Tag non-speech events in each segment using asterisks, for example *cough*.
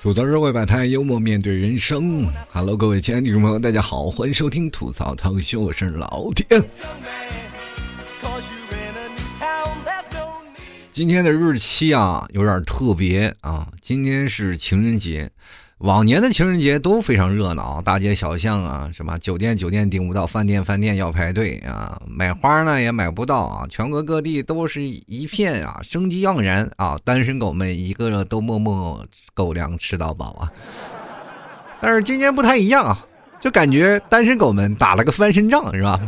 吐槽社会百态，幽默面对人生。Hello，各位亲爱的听众朋友，大家好，欢迎收听吐槽汤秀，我是老天。今天的日期啊，有点特别啊，今天是情人节。往年的情人节都非常热闹，大街小巷啊，什么酒店酒店订不到，饭店饭店要排队啊，买花呢也买不到啊，全国各地都是一片啊，生机盎然啊，单身狗们一个个都默默狗粮吃到饱啊。*laughs* 但是今年不太一样啊，就感觉单身狗们打了个翻身仗，是吧？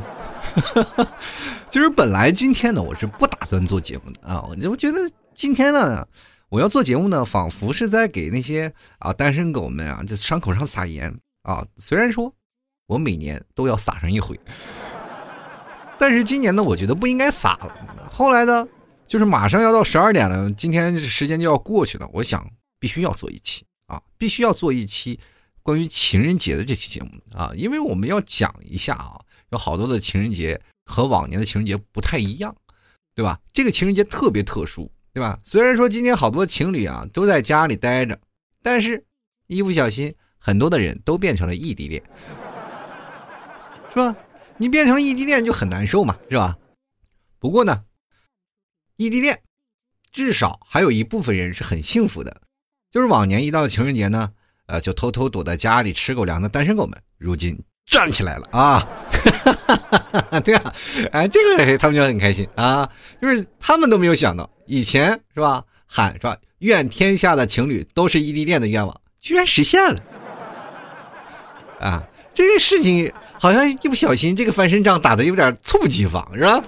*laughs* 其实本来今天呢，我是不打算做节目的啊，我就觉得今天呢。我要做节目呢，仿佛是在给那些啊单身狗们啊，这伤口上撒盐啊。虽然说，我每年都要撒上一回，*laughs* 但是今年呢，我觉得不应该撒了。后来呢，就是马上要到十二点了，今天时间就要过去了。我想必须要做一期啊，必须要做一期关于情人节的这期节目啊，因为我们要讲一下啊，有好多的情人节和往年的情人节不太一样，对吧？这个情人节特别特殊。对吧？虽然说今天好多情侣啊都在家里待着，但是，一不小心，很多的人都变成了异地恋，是吧？你变成异地恋就很难受嘛，是吧？不过呢，异地恋至少还有一部分人是很幸福的，就是往年一到情人节呢，呃，就偷偷躲在家里吃狗粮的单身狗们，如今站起来了啊！*laughs* *laughs* 对啊，哎，这个他们就很开心啊，就是他们都没有想到。以前是吧，喊是吧，愿天下的情侣都是异地恋的愿望，居然实现了，啊，这个事情好像一不小心，这个翻身仗打的有点猝不及防，是吧？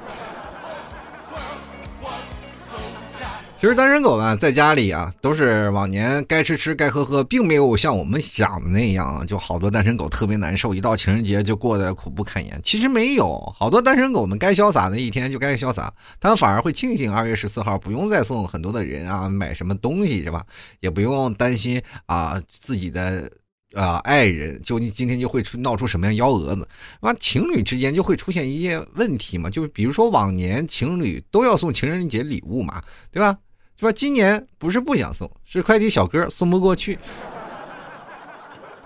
其实单身狗呢，在家里啊，都是往年该吃吃该喝喝，并没有像我们想的那样，就好多单身狗特别难受，一到情人节就过得苦不堪言。其实没有，好多单身狗们该潇洒的一天就该潇洒，他们反而会庆幸二月十四号不用再送很多的人啊买什么东西是吧？也不用担心啊自己的啊爱人就你今天就会出闹出什么样幺蛾子，那情侣之间就会出现一些问题嘛，就比如说往年情侣都要送情人节礼物嘛，对吧？说今年不是不想送，是快递小哥送不过去。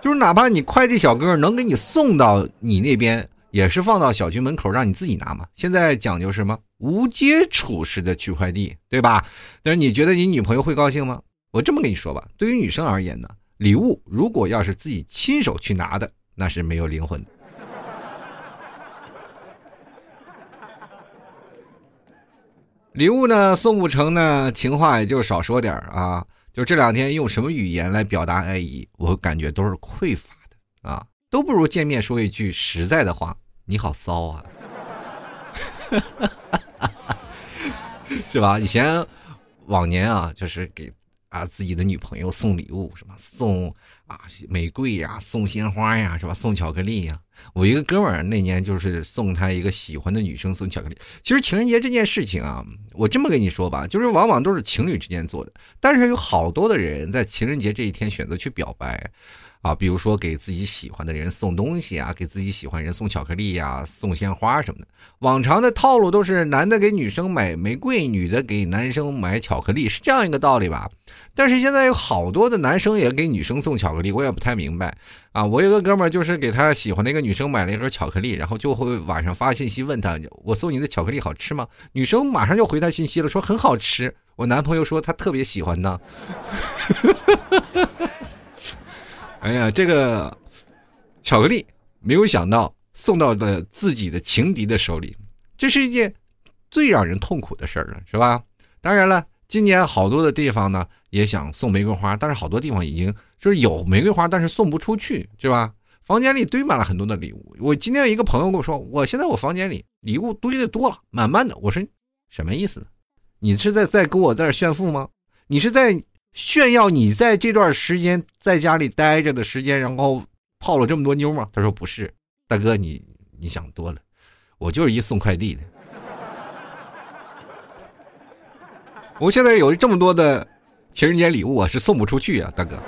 就是哪怕你快递小哥能给你送到你那边，也是放到小区门口让你自己拿嘛。现在讲究什么无接触式的取快递，对吧？但是你觉得你女朋友会高兴吗？我这么跟你说吧，对于女生而言呢，礼物如果要是自己亲手去拿的，那是没有灵魂的。礼物呢送不成呢，情话也就少说点啊。就这两天用什么语言来表达爱意，我感觉都是匮乏的啊，都不如见面说一句实在的话。你好骚啊，*laughs* 是吧？以前往年啊，就是给。啊，自己的女朋友送礼物，什么送啊玫瑰呀，送鲜花呀，是吧？送巧克力呀。我一个哥们儿那年就是送他一个喜欢的女生送巧克力。其实情人节这件事情啊，我这么跟你说吧，就是往往都是情侣之间做的，但是有好多的人在情人节这一天选择去表白。啊，比如说给自己喜欢的人送东西啊，给自己喜欢人送巧克力呀，送鲜花什么的。往常的套路都是男的给女生买玫瑰，女的给男生买巧克力，是这样一个道理吧？但是现在有好多的男生也给女生送巧克力，我也不太明白啊。我有个哥们儿就是给他喜欢的一个女生买了一盒巧克力，然后就会晚上发信息问他：“我送你的巧克力好吃吗？”女生马上就回他信息了，说很好吃。我男朋友说他特别喜欢呢。*laughs* 哎呀，这个巧克力没有想到送到了自己的情敌的手里，这是一件最让人痛苦的事儿了，是吧？当然了，今年好多的地方呢也想送玫瑰花，但是好多地方已经就是有玫瑰花，但是送不出去，是吧？房间里堆满了很多的礼物。我今天有一个朋友跟我说，我现在我房间里礼物堆的多了，满满的。我说什么意思？你是在在跟我在这炫富吗？你是在？炫耀你在这段时间在家里待着的时间，然后泡了这么多妞吗？他说不是，大哥你你想多了，我就是一送快递的。*laughs* 我现在有这么多的情人节礼物啊，是送不出去啊，大哥。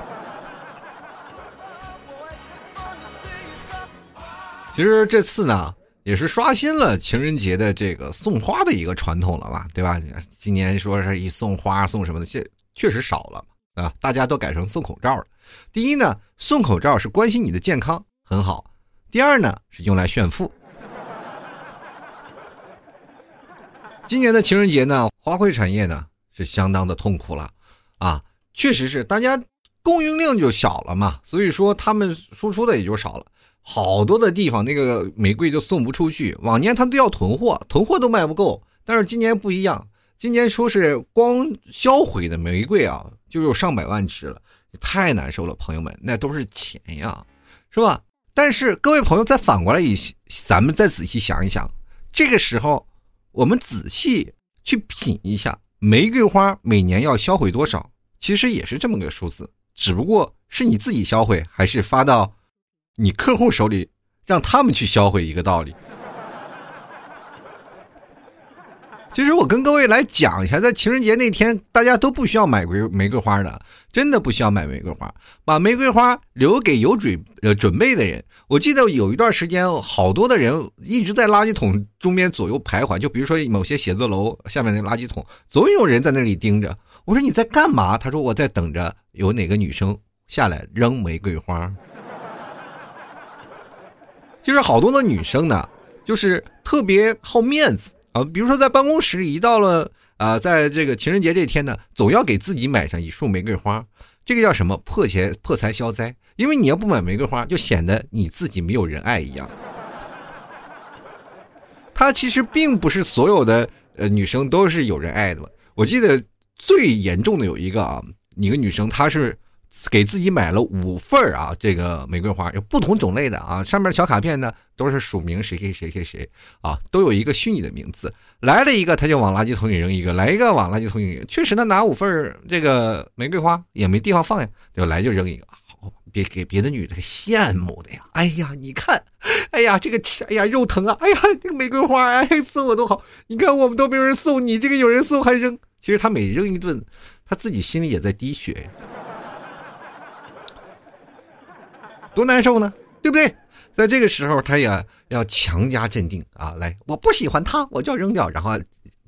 其实这次呢，也是刷新了情人节的这个送花的一个传统了吧，对吧？今年说是一送花送什么的，现。确实少了啊！大家都改成送口罩了。第一呢，送口罩是关心你的健康，很好；第二呢，是用来炫富。今年的情人节呢，花卉产业呢是相当的痛苦了，啊，确实是大家供应量就小了嘛，所以说他们输出的也就少了。好多的地方那个玫瑰就送不出去，往年他都要囤货，囤货都卖不够。但是今年不一样，今年说是光销毁的玫瑰啊，就有上百万只了，太难受了，朋友们，那都是钱呀，是吧？但是各位朋友再反过来一，咱们再仔细想一想，这个时候我们仔细去品一下，玫瑰花每年要销毁多少？其实也是这么个数字，只不过是你自己销毁还是发到。你客户手里，让他们去销毁一个道理。其实我跟各位来讲一下，在情人节那天，大家都不需要买玫玫瑰花的，真的不需要买玫瑰花，把玫瑰花留给有准呃准备的人。我记得有一段时间，好多的人一直在垃圾桶中间左右徘徊，就比如说某些写字楼下面那垃圾桶，总有人在那里盯着。我说你在干嘛？他说我在等着有哪个女生下来扔玫瑰花。就是好多的女生呢，就是特别好面子啊。比如说在办公室，一到了啊，在这个情人节这天呢，总要给自己买上一束玫瑰花。这个叫什么？破钱破财消灾。因为你要不买玫瑰花，就显得你自己没有人爱一样。他其实并不是所有的呃女生都是有人爱的。我记得最严重的有一个啊，一个女生她是。给自己买了五份啊，这个玫瑰花有不同种类的啊，上面小卡片呢都是署名谁谁谁谁谁啊，都有一个虚拟的名字。来了一个他就往垃圾桶里扔一个，来一个往垃圾桶里扔。确实他拿五份这个玫瑰花也没地方放呀，就来就扔一个，好别给别的女的羡慕的呀。哎呀，你看，哎呀这个吃哎呀肉疼啊，哎呀这个玫瑰花哎送我多好，你看我们都没有人送你，这个有人送还扔。其实他每扔一顿，他自己心里也在滴血。多难受呢，对不对？在这个时候，他也要强加镇定啊！来，我不喜欢他，我就要扔掉。然后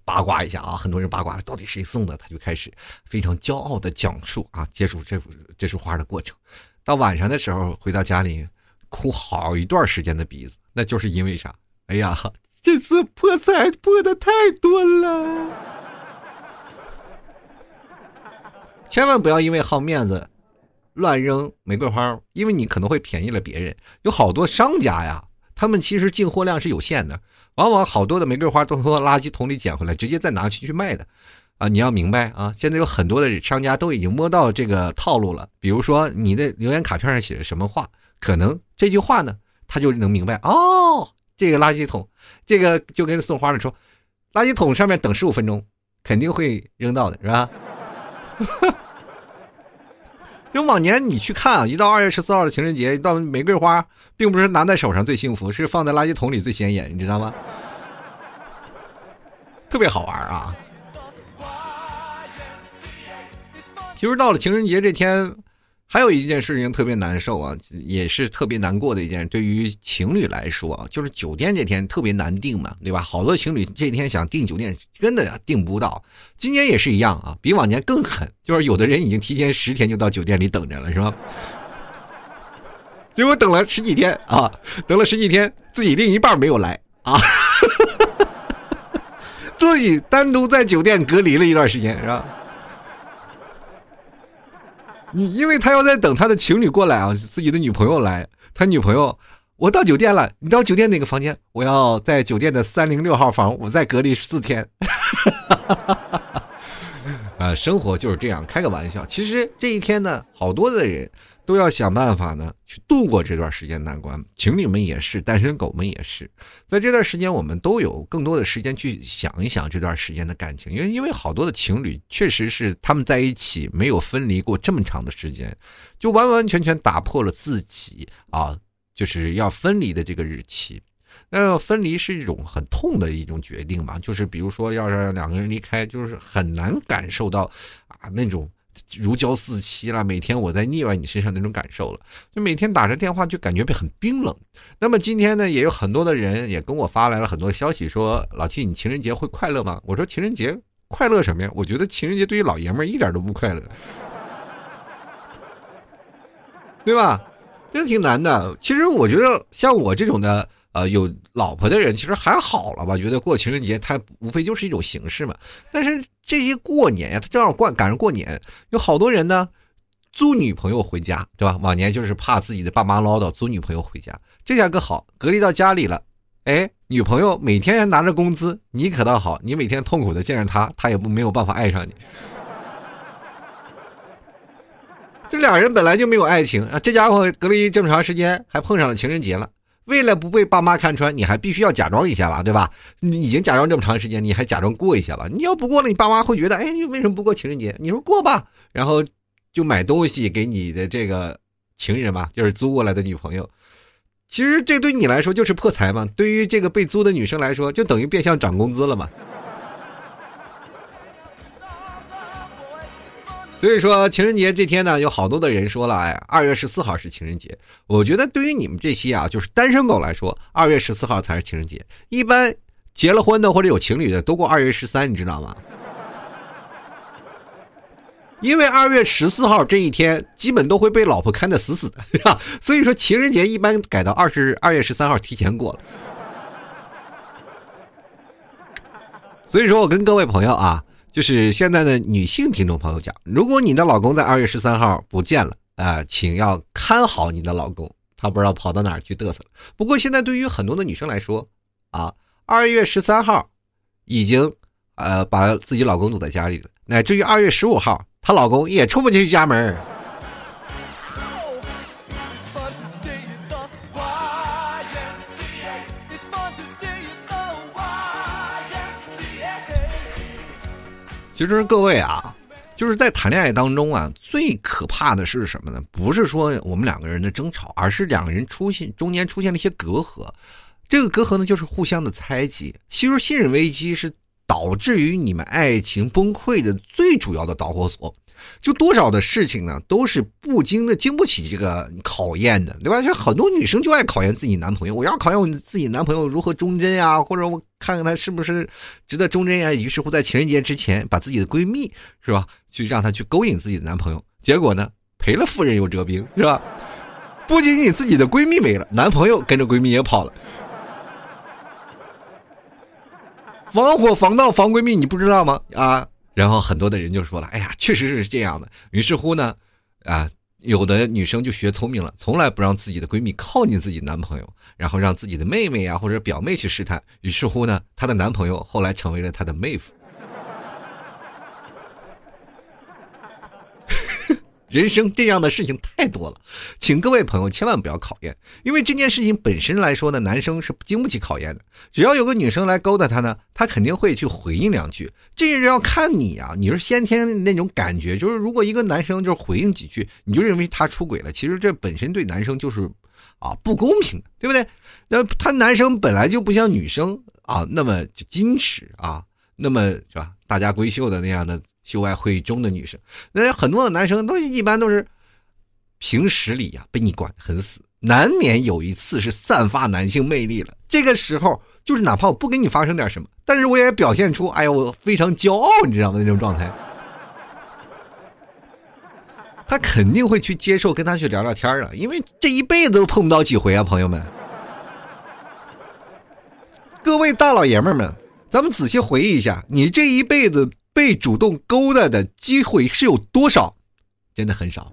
八卦一下啊，很多人八卦了，到底谁送的？他就开始非常骄傲的讲述啊，接触这幅这束花的过程。到晚上的时候，回到家里，哭好一段时间的鼻子，那就是因为啥？哎呀，这次破财破的太多了，千万不要因为好面子。乱扔玫瑰花，因为你可能会便宜了别人。有好多商家呀，他们其实进货量是有限的，往往好多的玫瑰花都从垃圾桶里捡回来，直接再拿去去卖的。啊，你要明白啊，现在有很多的商家都已经摸到这个套路了。比如说你的留言卡片上写着什么话，可能这句话呢，他就能明白哦。这个垃圾桶，这个就跟送花的说，垃圾桶上面等十五分钟，肯定会扔到的，是吧？*laughs* 就往年你去看啊，一到二月十四号的情人节，一到玫瑰花，并不是拿在手上最幸福，是放在垃圾桶里最显眼，你知道吗？特别好玩啊！其实到了情人节这天。还有一件事情特别难受啊，也是特别难过的一件。对于情侣来说啊，就是酒店这天特别难订嘛，对吧？好多情侣这天想订酒店，真的订不到。今年也是一样啊，比往年更狠，就是有的人已经提前十天就到酒店里等着了，是吧？*laughs* 结果等了十几天啊，等了十几天，自己另一半没有来啊，*laughs* 自己单独在酒店隔离了一段时间，是吧？你因为他要在等他的情侣过来啊，自己的女朋友来，他女朋友，我到酒店了，你到酒店哪个房间？我要在酒店的三零六号房，我再隔离四天。*laughs* 啊，生活就是这样，开个玩笑。其实这一天呢，好多的人。都要想办法呢，去度过这段时间难关。情侣们也是，单身狗们也是，在这段时间，我们都有更多的时间去想一想这段时间的感情。因为，因为好多的情侣确实是他们在一起没有分离过这么长的时间，就完完全全打破了自己啊，就是要分离的这个日期。那分离是一种很痛的一种决定嘛？就是比如说，要是两个人离开，就是很难感受到啊那种。如胶似漆了，每天我在腻歪你身上那种感受了，就每天打着电话就感觉被很冰冷。那么今天呢，也有很多的人也跟我发来了很多消息，说老 T，你情人节会快乐吗？我说情人节快乐什么呀？我觉得情人节对于老爷们儿一点都不快乐。对吧？真的挺难的。其实我觉得像我这种的，呃，有老婆的人，其实还好了吧？觉得过情人节，它无非就是一种形式嘛。但是这些过年呀，他正好过赶上过年，有好多人呢，租女朋友回家，对吧？往年就是怕自己的爸妈唠叨，租女朋友回家。这下可好，隔离到家里了，哎，女朋友每天拿着工资，你可倒好，你每天痛苦的见着她，她也不没有办法爱上你。这俩人本来就没有爱情啊，这家伙隔离这么长时间，还碰上了情人节了。为了不被爸妈看穿，你还必须要假装一下吧，对吧？你已经假装这么长时间，你还假装过一下吧。你要不过了，你爸妈会觉得，哎，你为什么不过情人节？你说过吧，然后就买东西给你的这个情人吧，就是租过来的女朋友。其实这对你来说就是破财嘛，对于这个被租的女生来说，就等于变相涨工资了嘛。所以说情人节这天呢，有好多的人说了，哎，二月十四号是情人节。我觉得对于你们这些啊，就是单身狗来说，二月十四号才是情人节。一般结了婚的或者有情侣的都过二月十三，你知道吗？因为二月十四号这一天基本都会被老婆看得死死的，是吧？所以说情人节一般改到二十二月十三号提前过了。所以说我跟各位朋友啊。就是现在的女性听众朋友讲，如果你的老公在二月十三号不见了啊，请要看好你的老公，他不知道跑到哪儿去嘚瑟了。不过现在对于很多的女生来说啊，二月十三号已经呃把自己老公堵在家里了，乃至于二月十五号，她老公也出不去家门。其实各位啊，就是在谈恋爱当中啊，最可怕的是什么呢？不是说我们两个人的争吵，而是两个人出现中间出现了一些隔阂。这个隔阂呢，就是互相的猜忌。其实信任危机是导致于你们爱情崩溃的最主要的导火索。就多少的事情呢，都是不经的、经不起这个考验的，对吧？就很多女生就爱考验自己男朋友，我要考验我自己男朋友如何忠贞呀，或者我看看他是不是值得忠贞呀。于是乎，在情人节之前，把自己的闺蜜是吧，去让她去勾引自己的男朋友。结果呢，赔了夫人又折兵，是吧？不仅仅自己的闺蜜没了，男朋友跟着闺蜜也跑了。防火防盗防闺蜜，你不知道吗？啊！然后很多的人就说了：“哎呀，确实是这样的。”于是乎呢，啊，有的女生就学聪明了，从来不让自己的闺蜜靠近自己男朋友，然后让自己的妹妹呀或者表妹去试探。于是乎呢，她的男朋友后来成为了她的妹夫。人生这样的事情太多了，请各位朋友千万不要考验，因为这件事情本身来说呢，男生是经不起考验的。只要有个女生来勾搭他呢，他肯定会去回应两句。这是要看你啊，你是先天那种感觉，就是如果一个男生就是回应几句，你就认为他出轨了，其实这本身对男生就是啊不公平，对不对？那他男生本来就不像女生啊那么矜持啊，那么是吧？大家闺秀的那样的。秀外慧中的女生，那很多的男生都一般都是平时里呀被你管得很死，难免有一次是散发男性魅力了。这个时候就是哪怕我不跟你发生点什么，但是我也表现出哎呀我非常骄傲，你知道吗？那种状态，他肯定会去接受跟他去聊聊天啊，因为这一辈子都碰不到几回啊，朋友们，各位大老爷们们，咱们仔细回忆一下，你这一辈子。被主动勾搭的机会是有多少？真的很少。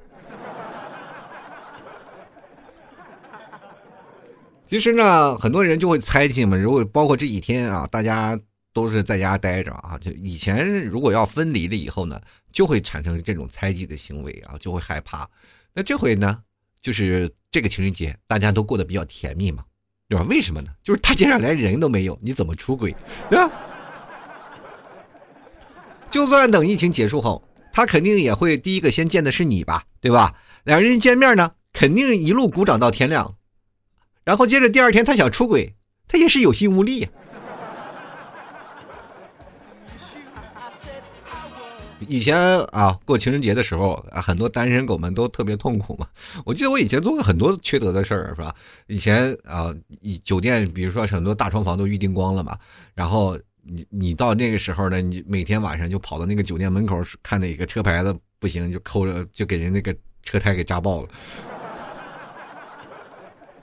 其实呢，很多人就会猜忌嘛。如果包括这几天啊，大家都是在家待着啊，就以前如果要分离了以后呢，就会产生这种猜忌的行为啊，就会害怕。那这回呢，就是这个情人节，大家都过得比较甜蜜嘛，对吧？为什么呢？就是大街上连人都没有，你怎么出轨，对吧？就算等疫情结束后，他肯定也会第一个先见的是你吧，对吧？两人见面呢，肯定一路鼓掌到天亮，然后接着第二天他想出轨，他也是有心无力。以前啊，过情人节的时候啊，很多单身狗们都特别痛苦嘛。我记得我以前做过很多缺德的事儿，是吧？以前啊，以酒店，比如说很多大床房都预订光了嘛，然后。你你到那个时候呢？你每天晚上就跑到那个酒店门口看哪个车牌子不行，就扣着就给人那个车胎给扎爆了。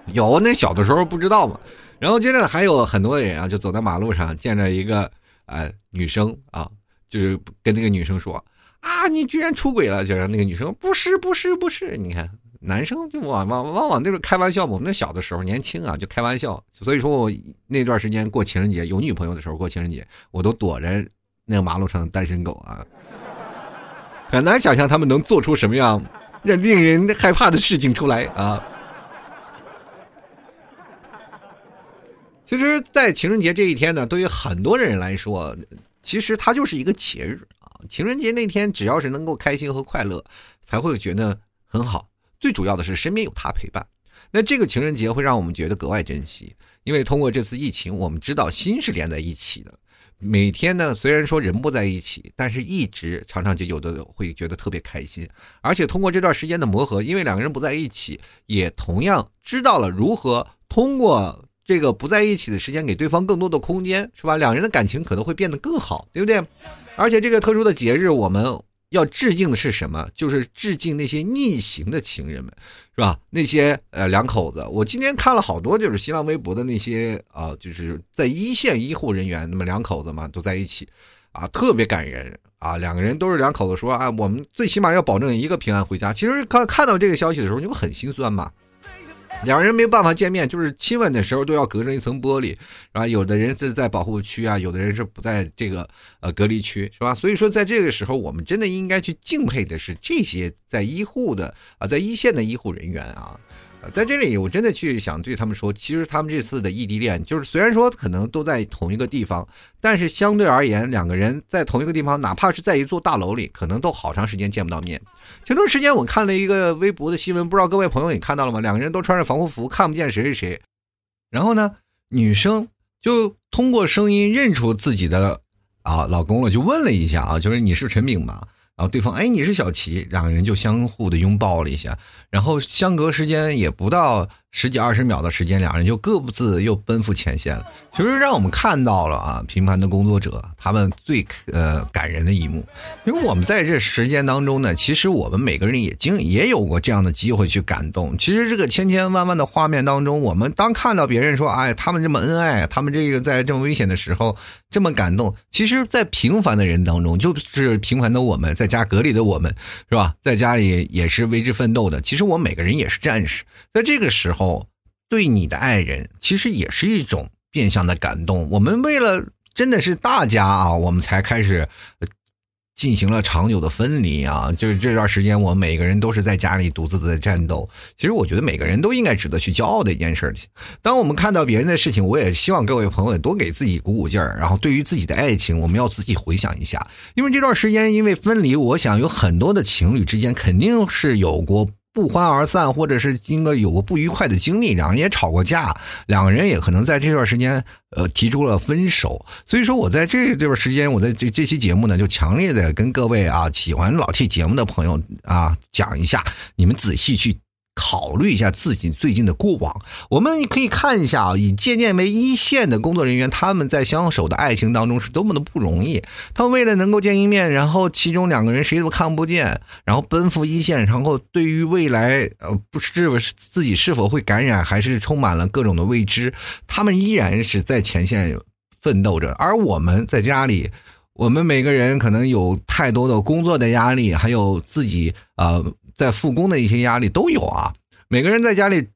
有那小的时候不知道嘛。然后接着还有很多人啊，就走在马路上，见着一个呃女生啊，就是跟那个女生说啊，你居然出轨了，就让那个女生不是不是不是，你看。男生就往往往往那种开玩笑嘛，我们那小的时候年轻啊，就开玩笑。所以说我那段时间过情人节有女朋友的时候过情人节，我都躲着那个马路上的单身狗啊。很难想象他们能做出什么样让令人害怕的事情出来啊。其实，在情人节这一天呢，对于很多人来说，其实它就是一个节日啊。情人节那天，只要是能够开心和快乐，才会觉得很好。最主要的是身边有他陪伴，那这个情人节会让我们觉得格外珍惜，因为通过这次疫情，我们知道心是连在一起的。每天呢，虽然说人不在一起，但是一直长长久久的会觉得特别开心。而且通过这段时间的磨合，因为两个人不在一起，也同样知道了如何通过这个不在一起的时间给对方更多的空间，是吧？两人的感情可能会变得更好，对不对？而且这个特殊的节日，我们。要致敬的是什么？就是致敬那些逆行的情人们，是吧？那些呃两口子，我今天看了好多，就是新浪微博的那些啊，就是在一线医护人员，那么两口子嘛都在一起，啊，特别感人啊。两个人都是两口子说啊，我们最起码要保证一个平安回家。其实看看到这个消息的时候，你会很心酸嘛。两人没办法见面，就是亲吻的时候都要隔着一层玻璃，然后有的人是在保护区啊，有的人是不在这个呃隔离区，是吧？所以说，在这个时候，我们真的应该去敬佩的是这些在医护的啊，在一线的医护人员啊。在这里，我真的去想对他们说，其实他们这次的异地恋，就是虽然说可能都在同一个地方，但是相对而言，两个人在同一个地方，哪怕是在一座大楼里，可能都好长时间见不到面。前段时间我看了一个微博的新闻，不知道各位朋友也看到了吗？两个人都穿着防护服，看不见谁是谁。然后呢，女生就通过声音认出自己的啊老公了，就问了一下啊，就是你是陈炳吗？然后对方，哎，你是小齐，两个人就相互的拥抱了一下，然后相隔时间也不到。十几二十秒的时间，两人就各自又奔赴前线了。其实让我们看到了啊，平凡的工作者他们最呃感人的一幕。因为我们在这时间当中呢，其实我们每个人也经也有过这样的机会去感动。其实这个千千万万的画面当中，我们当看到别人说，哎，他们这么恩爱，他们这个在这么危险的时候这么感动。其实，在平凡的人当中，就是平凡的我们在家隔离的我们，是吧？在家里也是为之奋斗的。其实我每个人也是战士，在这个时候。哦，对你的爱人，其实也是一种变相的感动。我们为了真的是大家啊，我们才开始进行了长久的分离啊。就是这段时间，我们每个人都是在家里独自的战斗。其实，我觉得每个人都应该值得去骄傲的一件事。当我们看到别人的事情，我也希望各位朋友多给自己鼓鼓劲儿。然后，对于自己的爱情，我们要自己回想一下，因为这段时间因为分离，我想有很多的情侣之间肯定是有过。不欢而散，或者是应该有过不愉快的经历，两人也吵过架，两个人也可能在这段时间，呃，提出了分手。所以说，我在这段时间，我在这这期节目呢，就强烈的跟各位啊，喜欢老 T 节目的朋友啊，讲一下，你们仔细去。考虑一下自己最近的过往，我们可以看一下啊，以渐渐为一线的工作人员，他们在相守的爱情当中是多么的不容易。他们为了能够见一面，然后其中两个人谁都看不见，然后奔赴一线，然后对于未来呃，不是自己是否会感染，还是充满了各种的未知，他们依然是在前线奋斗着。而我们在家里，我们每个人可能有太多的工作的压力，还有自己呃。在复工的一些压力都有啊，每个人在家里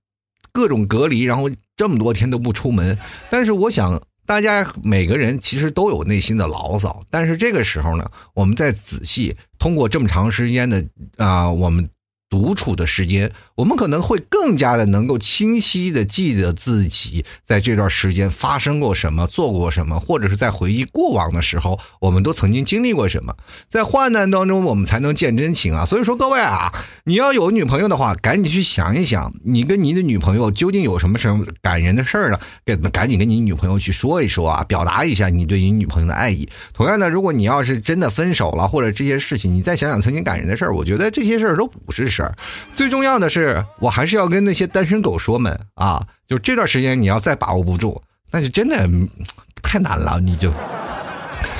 各种隔离，然后这么多天都不出门。但是我想，大家每个人其实都有内心的牢骚。但是这个时候呢，我们再仔细通过这么长时间的啊，我们。独处的时间，我们可能会更加的能够清晰的记得自己在这段时间发生过什么，做过什么，或者是在回忆过往的时候，我们都曾经经历过什么。在患难当中，我们才能见真情啊！所以说，各位啊，你要有女朋友的话，赶紧去想一想，你跟你的女朋友究竟有什么什么感人的事儿呢？赶赶紧跟你女朋友去说一说啊，表达一下你对你女朋友的爱意。同样的，如果你要是真的分手了，或者这些事情，你再想想曾经感人的事儿，我觉得这些事儿都不是。事儿，最重要的是，我还是要跟那些单身狗说们啊，就这段时间你要再把握不住，那就真的太难了，你就。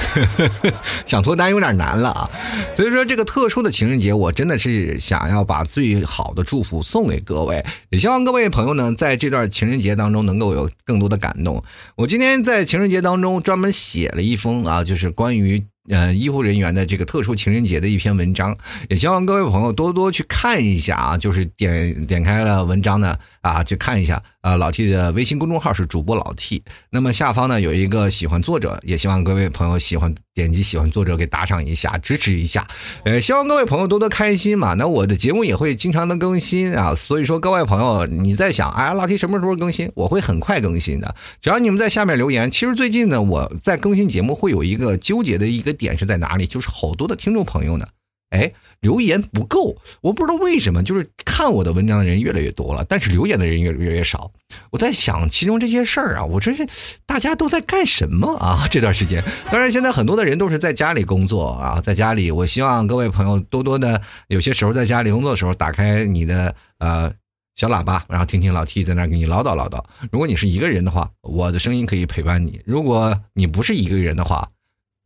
*laughs* 想脱单有点难了啊。所以说，这个特殊的情人节，我真的是想要把最好的祝福送给各位，也希望各位朋友呢，在这段情人节当中能够有更多的感动。我今天在情人节当中专门写了一封啊，就是关于。呃，医护人员的这个特殊情人节的一篇文章，也希望各位朋友多多去看一下啊，就是点点开了文章呢啊，去看一下啊。老 T 的微信公众号是主播老 T，那么下方呢有一个喜欢作者，也希望各位朋友喜欢点击喜欢作者给打赏一下，支持一下。呃，希望各位朋友多多开心嘛。那我的节目也会经常的更新啊，所以说各位朋友你在想，哎，老 T 什么时候更新？我会很快更新的，只要你们在下面留言。其实最近呢，我在更新节目会有一个纠结的一个。点是在哪里？就是好多的听众朋友呢，哎，留言不够，我不知道为什么，就是看我的文章的人越来越多了，但是留言的人越越越少。我在想其中这些事儿啊，我这是大家都在干什么啊？*laughs* 这段时间，当然现在很多的人都是在家里工作啊，在家里，我希望各位朋友多多的，有些时候在家里工作的时候，打开你的呃小喇叭，然后听听老 T 在那儿给你唠叨唠叨。如果你是一个人的话，我的声音可以陪伴你；如果你不是一个人的话，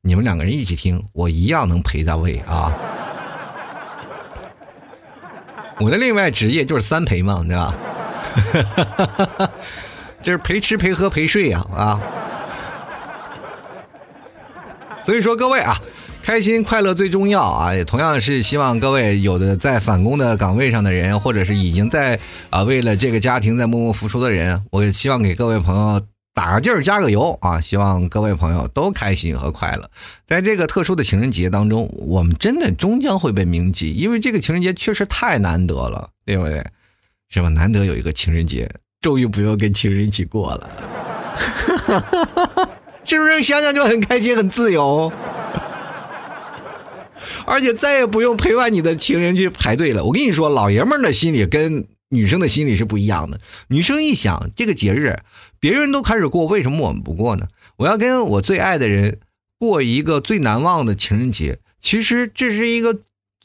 你们两个人一起听，我一样能陪在位啊！我的另外职业就是三陪嘛，对吧？*laughs* 就是陪吃陪喝陪睡呀啊！所以说各位啊，开心快乐最重要啊！也同样是希望各位有的在返工的岗位上的人，或者是已经在啊为了这个家庭在默默付出的人，我也希望给各位朋友。打个劲儿，加个油啊！希望各位朋友都开心和快乐。在这个特殊的情人节当中，我们真的终将会被铭记，因为这个情人节确实太难得了，对不对？是吧？难得有一个情人节，终于不用跟情人一起过了，*laughs* 是不是？想想就很开心、很自由，而且再也不用陪伴你的情人去排队了。我跟你说，老爷们儿的心里跟。女生的心里是不一样的。女生一想，这个节日别人都开始过，为什么我们不过呢？我要跟我最爱的人过一个最难忘的情人节。其实这是一个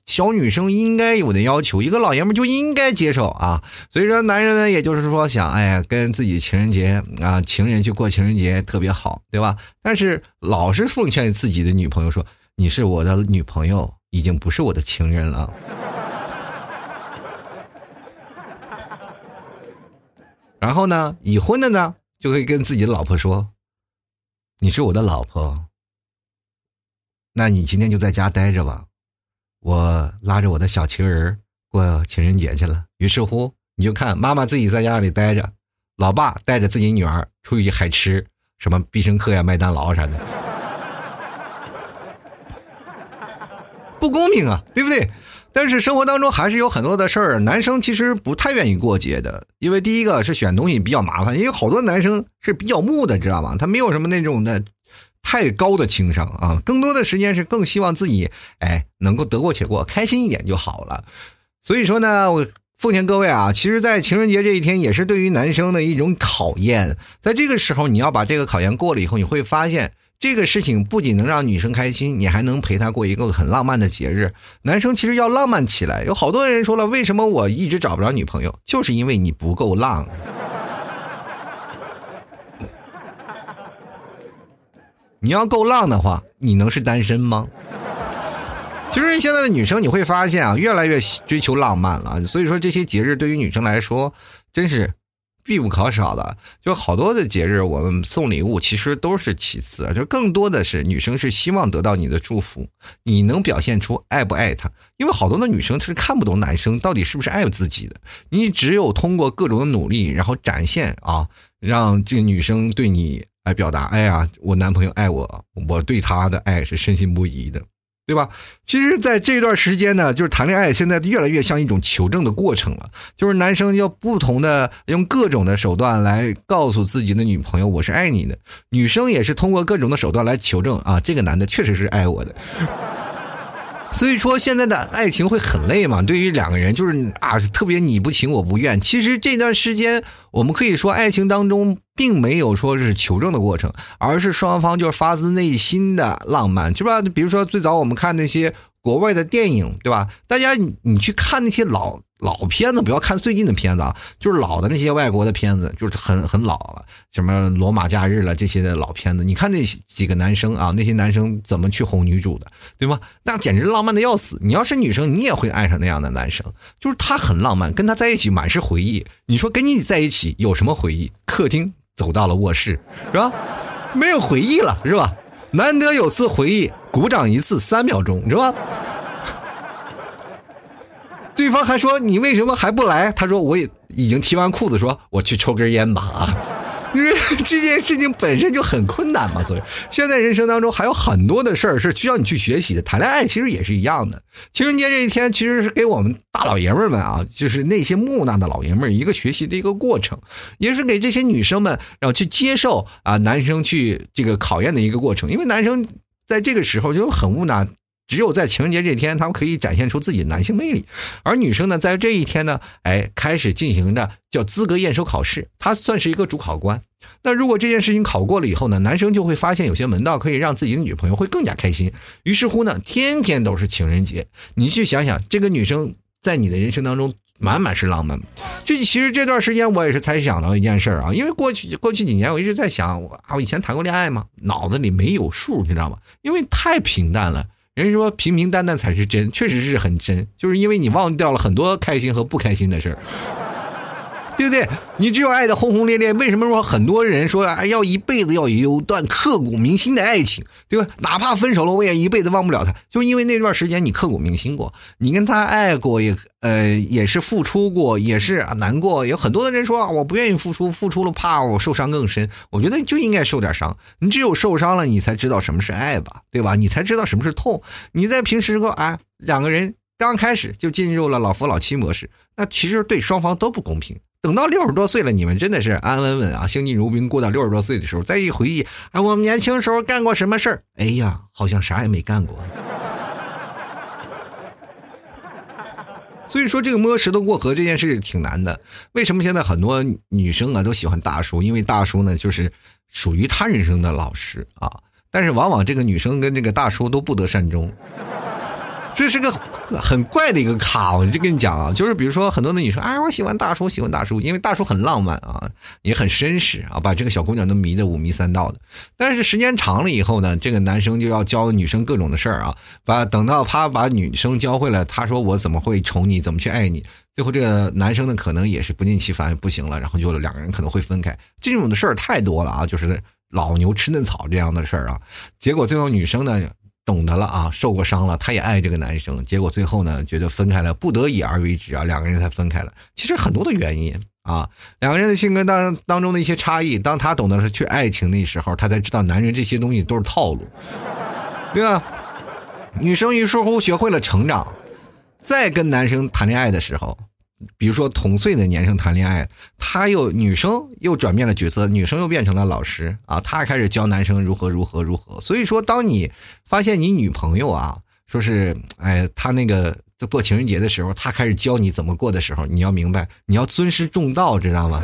小女生应该有的要求，一个老爷们就应该接受啊。所以说，男人呢，也就是说想，哎呀，跟自己情人节啊，情人去过情人节特别好，对吧？但是老是奉劝自己的女朋友说：“你是我的女朋友，已经不是我的情人了。” *laughs* 然后呢，已婚的呢，就会跟自己的老婆说：“你是我的老婆，那你今天就在家待着吧，我拉着我的小情人过情人节去了。”于是乎，你就看妈妈自己在家里待着，老爸带着自己女儿出去海吃什么必胜客呀、麦当劳啥的，不公平啊，对不对？但是生活当中还是有很多的事儿，男生其实不太愿意过节的，因为第一个是选东西比较麻烦，因为好多男生是比较木的，知道吗？他没有什么那种的太高的情商啊，更多的时间是更希望自己哎能够得过且过，开心一点就好了。所以说呢，我奉劝各位啊，其实，在情人节这一天也是对于男生的一种考验，在这个时候你要把这个考验过了以后，你会发现。这个事情不仅能让女生开心，你还能陪她过一个很浪漫的节日。男生其实要浪漫起来，有好多人说了，为什么我一直找不着女朋友？就是因为你不够浪。*laughs* 你要够浪的话，你能是单身吗？其实现在的女生你会发现啊，越来越追求浪漫了。所以说这些节日对于女生来说，真是。必不可少的，就好多的节日，我们送礼物其实都是其次，就更多的是女生是希望得到你的祝福，你能表现出爱不爱她，因为好多的女生她是看不懂男生到底是不是爱自己的，你只有通过各种的努力，然后展现啊，让这个女生对你来表达，哎呀，我男朋友爱我，我对他的爱是深信不疑的。对吧？其实，在这段时间呢，就是谈恋爱，现在越来越像一种求证的过程了。就是男生要不同的用各种的手段来告诉自己的女朋友，我是爱你的。女生也是通过各种的手段来求证啊，这个男的确实是爱我的。所以说，现在的爱情会很累嘛？对于两个人，就是啊，特别你不情我不愿。其实这段时间，我们可以说，爱情当中并没有说是求证的过程，而是双方就是发自内心的浪漫，是吧？比如说最早我们看那些国外的电影，对吧？大家你你去看那些老老片子，不要看最近的片子啊，就是老的那些外国的片子，就是很很老了，什么罗马假日了这些的老片子。你看那几个男生啊，那些男生怎么去哄女主的，对吗？那简直浪漫的要死。你要是女生，你也会爱上那样的男生，就是他很浪漫，跟他在一起满是回忆。你说跟你在一起有什么回忆？客厅走到了卧室，是吧？没有回忆了，是吧？难得有次回忆，鼓掌一次三秒钟，是吧？对方还说你为什么还不来？他说我也已经提完裤子，说我去抽根烟吧啊！因为这件事情本身就很困难嘛，所以现在人生当中还有很多的事儿是需要你去学习的。谈恋爱其实也是一样的，情人节这一天其实是给我们大老爷们儿们啊，就是那些木讷的老爷们儿一个学习的一个过程，也是给这些女生们然后去接受啊男生去这个考验的一个过程。因为男生在这个时候就很木讷。只有在情人节这天，他们可以展现出自己男性魅力，而女生呢，在这一天呢，哎，开始进行着叫资格验收考试，他算是一个主考官。那如果这件事情考过了以后呢，男生就会发现有些门道可以让自己的女朋友会更加开心。于是乎呢，天天都是情人节。你去想想，这个女生在你的人生当中满满是浪漫。就其实这段时间我也是才想到一件事儿啊，因为过去过去几年我一直在想，我啊，我以前谈过恋爱吗？脑子里没有数，你知道吗？因为太平淡了。人说平平淡淡才是真，确实是很真，就是因为你忘掉了很多开心和不开心的事儿。对不对？你只有爱的轰轰烈烈。为什么说很多人说哎要一辈子要有段刻骨铭心的爱情，对吧？哪怕分手了，我也一辈子忘不了他，就因为那段时间你刻骨铭心过，你跟他爱过，也呃也是付出过，也是难过。有很多的人说我不愿意付出，付出了怕我受伤更深。我觉得就应该受点伤，你只有受伤了，你才知道什么是爱吧，对吧？你才知道什么是痛。你在平时说啊，两个人刚开始就进入了老夫老妻模式，那其实对双方都不公平。等到六十多岁了，你们真的是安安稳稳啊，相敬如宾，过到六十多岁的时候，再一回忆，啊，我们年轻时候干过什么事儿？哎呀，好像啥也没干过。*laughs* 所以说，这个摸石头过河这件事挺难的。为什么现在很多女生啊都喜欢大叔？因为大叔呢，就是属于他人生的老师啊。但是往往这个女生跟这个大叔都不得善终。这是个很怪的一个卡，我就跟你讲啊，就是比如说很多的女生，哎，我喜欢大叔，喜欢大叔，因为大叔很浪漫啊，也很绅士啊，把这个小姑娘都迷得五迷三道的。但是时间长了以后呢，这个男生就要教女生各种的事儿啊，把等到他把女生教会了，他说我怎么会宠你，怎么去爱你？最后这个男生呢，可能也是不厌其烦，不行了，然后就两个人可能会分开。这种的事儿太多了啊，就是老牛吃嫩草这样的事儿啊。结果最后女生呢。懂得了啊，受过伤了，他也爱这个男生，结果最后呢，觉得分开了，不得已而为之啊，两个人才分开了。其实很多的原因啊，两个人的性格当当中的一些差异，当他懂得是去爱情的时候，他才知道男人这些东西都是套路，对吧？女生于是乎学会了成长，在跟男生谈恋爱的时候。比如说同岁的男生谈恋爱，他又女生又转变了角色，女生又变成了老师啊，他开始教男生如何如何如何。所以说，当你发现你女朋友啊，说是哎，他那个在过情人节的时候，他开始教你怎么过的时候，你要明白，你要尊师重道，知道吗？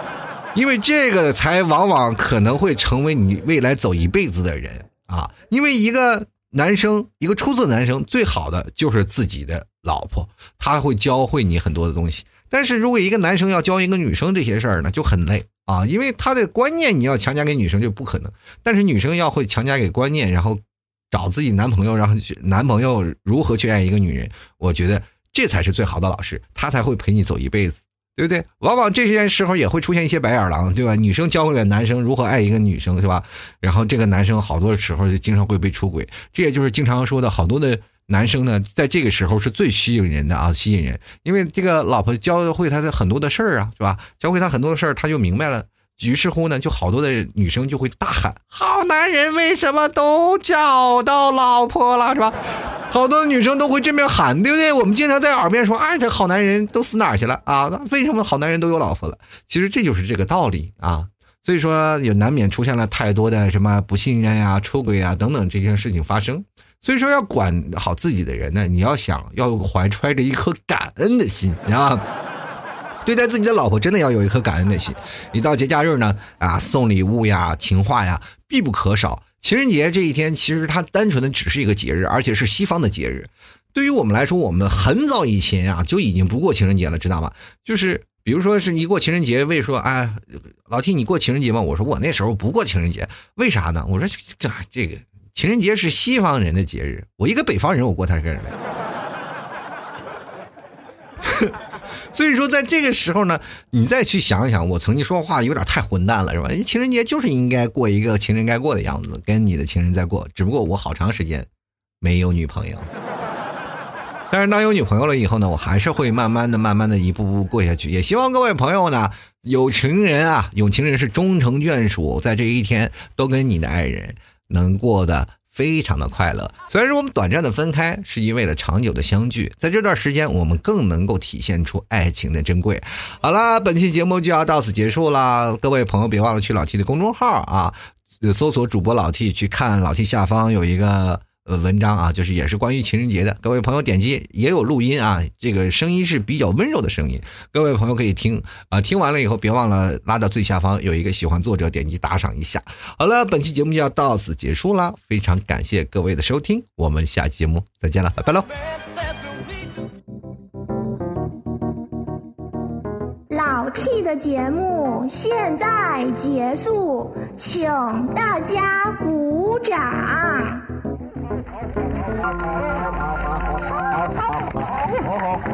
*laughs* 因为这个才往往可能会成为你未来走一辈子的人啊。因为一个男生，一个出色男生，最好的就是自己的。老婆，他会教会你很多的东西。但是如果一个男生要教一个女生这些事儿呢，就很累啊，因为他的观念你要强加给女生就不可能。但是女生要会强加给观念，然后找自己男朋友，然后男朋友如何去爱一个女人，我觉得这才是最好的老师，他才会陪你走一辈子，对不对？往往这些时候也会出现一些白眼狼，对吧？女生教会了男生如何爱一个女生，是吧？然后这个男生好多时候就经常会被出轨，这也就是经常说的好多的。男生呢，在这个时候是最吸引人的啊，吸引人，因为这个老婆教会他的很多的事儿啊，是吧？教会他很多的事儿，他就明白了。于是乎呢，就好多的女生就会大喊：“好男人为什么都找到老婆了，是吧？”好多女生都会这边喊，对不对？我们经常在耳边说：“啊，这好男人都死哪儿去了啊？为什么好男人都有老婆了？”其实这就是这个道理啊。所以说，也难免出现了太多的什么不信任呀、出轨啊等等这些事情发生。所以说，要管好自己的人呢，你要想要怀揣着一颗感恩的心，你知道吗？对待自己的老婆，真的要有一颗感恩的心。一到节假日呢，啊，送礼物呀、情话呀，必不可少。情人节这一天，其实它单纯的只是一个节日，而且是西方的节日。对于我们来说，我们很早以前啊就已经不过情人节了，知道吗？就是比如说是一过情人节，为说哎，老 T 你过情人节吗？我说我那时候不过情人节，为啥呢？我说这这个情人节是西方人的节日，我一个北方人，我过它干什么？所以说，在这个时候呢，你再去想一想，我曾经说话有点太混蛋了，是吧？情人节就是应该过一个情人该过的样子，跟你的情人在过。只不过我好长时间没有女朋友，但是当有女朋友了以后呢，我还是会慢慢的、慢慢的一步步过下去。也希望各位朋友呢，有情人啊，有情人是终成眷属，在这一天都跟你的爱人能过的。非常的快乐。虽然说我们短暂的分开，是因为了长久的相聚，在这段时间，我们更能够体现出爱情的珍贵。好了，本期节目就要到此结束了。各位朋友，别忘了去老 T 的公众号啊，搜索主播老 T，去看老 T 下方有一个。文章啊，就是也是关于情人节的。各位朋友点击也有录音啊，这个声音是比较温柔的声音，各位朋友可以听啊。听完了以后，别忘了拉到最下方有一个喜欢作者，点击打赏一下。好了，本期节目就要到此结束了，非常感谢各位的收听，我们下期节目再见了，拜拜喽。老 T 的节目现在结束，请大家鼓掌。好，好，好，好，